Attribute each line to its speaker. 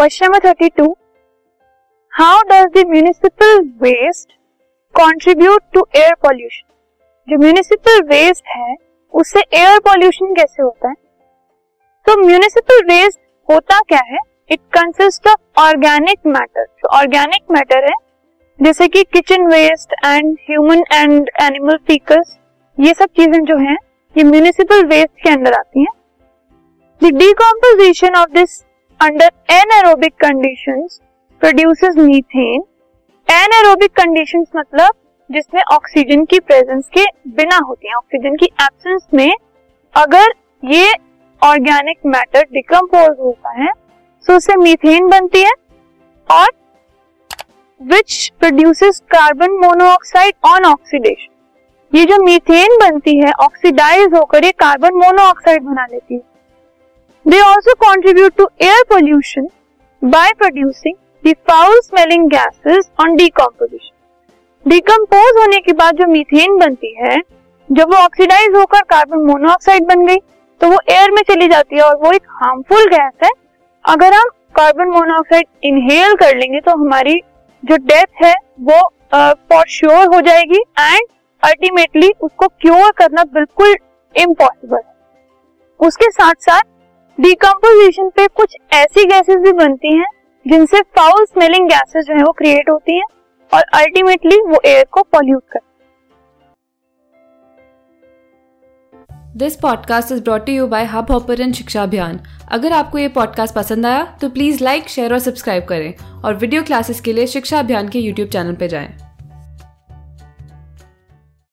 Speaker 1: Question number thirty two how does the municipal waste contribute to air pollution जो municipal waste है, उससे air pollution कैसे होता है? तो म्यूनिसिपल वेस्ट होता क्या है? It consist of organic matter जो ऑर्गेनिक मैटर है, जैसे कि kitchen waste and human and animal faeces ये सब चीज़ें जो हैं, ये म्यूनिसिपल वेस्ट के अंदर आती हैं। The decomposition of this under anaerobic conditions produces methane anaerobic conditions मतलब जिसमें ऑक्सीजन की प्रेजेंस के बिना होती है। ऑक्सीजन की एब्सेंस में अगर ये ऑर्गेनिक मैटर डिकम्पोज होता है तो उससे मीथेन बनती है और which produces carbon monoxide on oxidation ये जो मीथेन बनती है ऑक्सीडाइज होकर ये कार्बन मोनोऑक्साइड बना लेती है। They also contribute to air pollution by producing the foul smelling gases on decomposition decompose होने के बाद जो मीथेन बनती है जब वो ऑक्सीडाइज होकर कार्बन मोनोऑक्साइड बन गई तो वो एयर में चली जाती है और वो एक हार्मफुल गैस है। अगर हम कार्बन मोनोऑक्साइड इनहेल कर लेंगे तो हमारी जो डेथ है वो फॉर uh, श्योर हो जाएगी एंड अल्टीमेटली उसको क्योर करना बिल्कुल इम्पॉसिबल है। उसके साथ साथ डिकम्पोजिशन पे कुछ ऐसी गैसेस भी बनती हैं, जिनसे फाउल स्मेलिंग गैसेस जो है वो क्रिएट होती हैं और अल्टीमेटली वो एयर को पॉल्यूट करती
Speaker 2: this podcast is brought you by hub hopper शिक्षा अभियान अगर आपको ये पॉडकास्ट पसंद आया तो प्लीज़ लाइक शेयर और सब्सक्राइब करें और वीडियो क्लासेस के लिए शिक्षा अभियान के यूट्यूब चैनल पर जाएँ।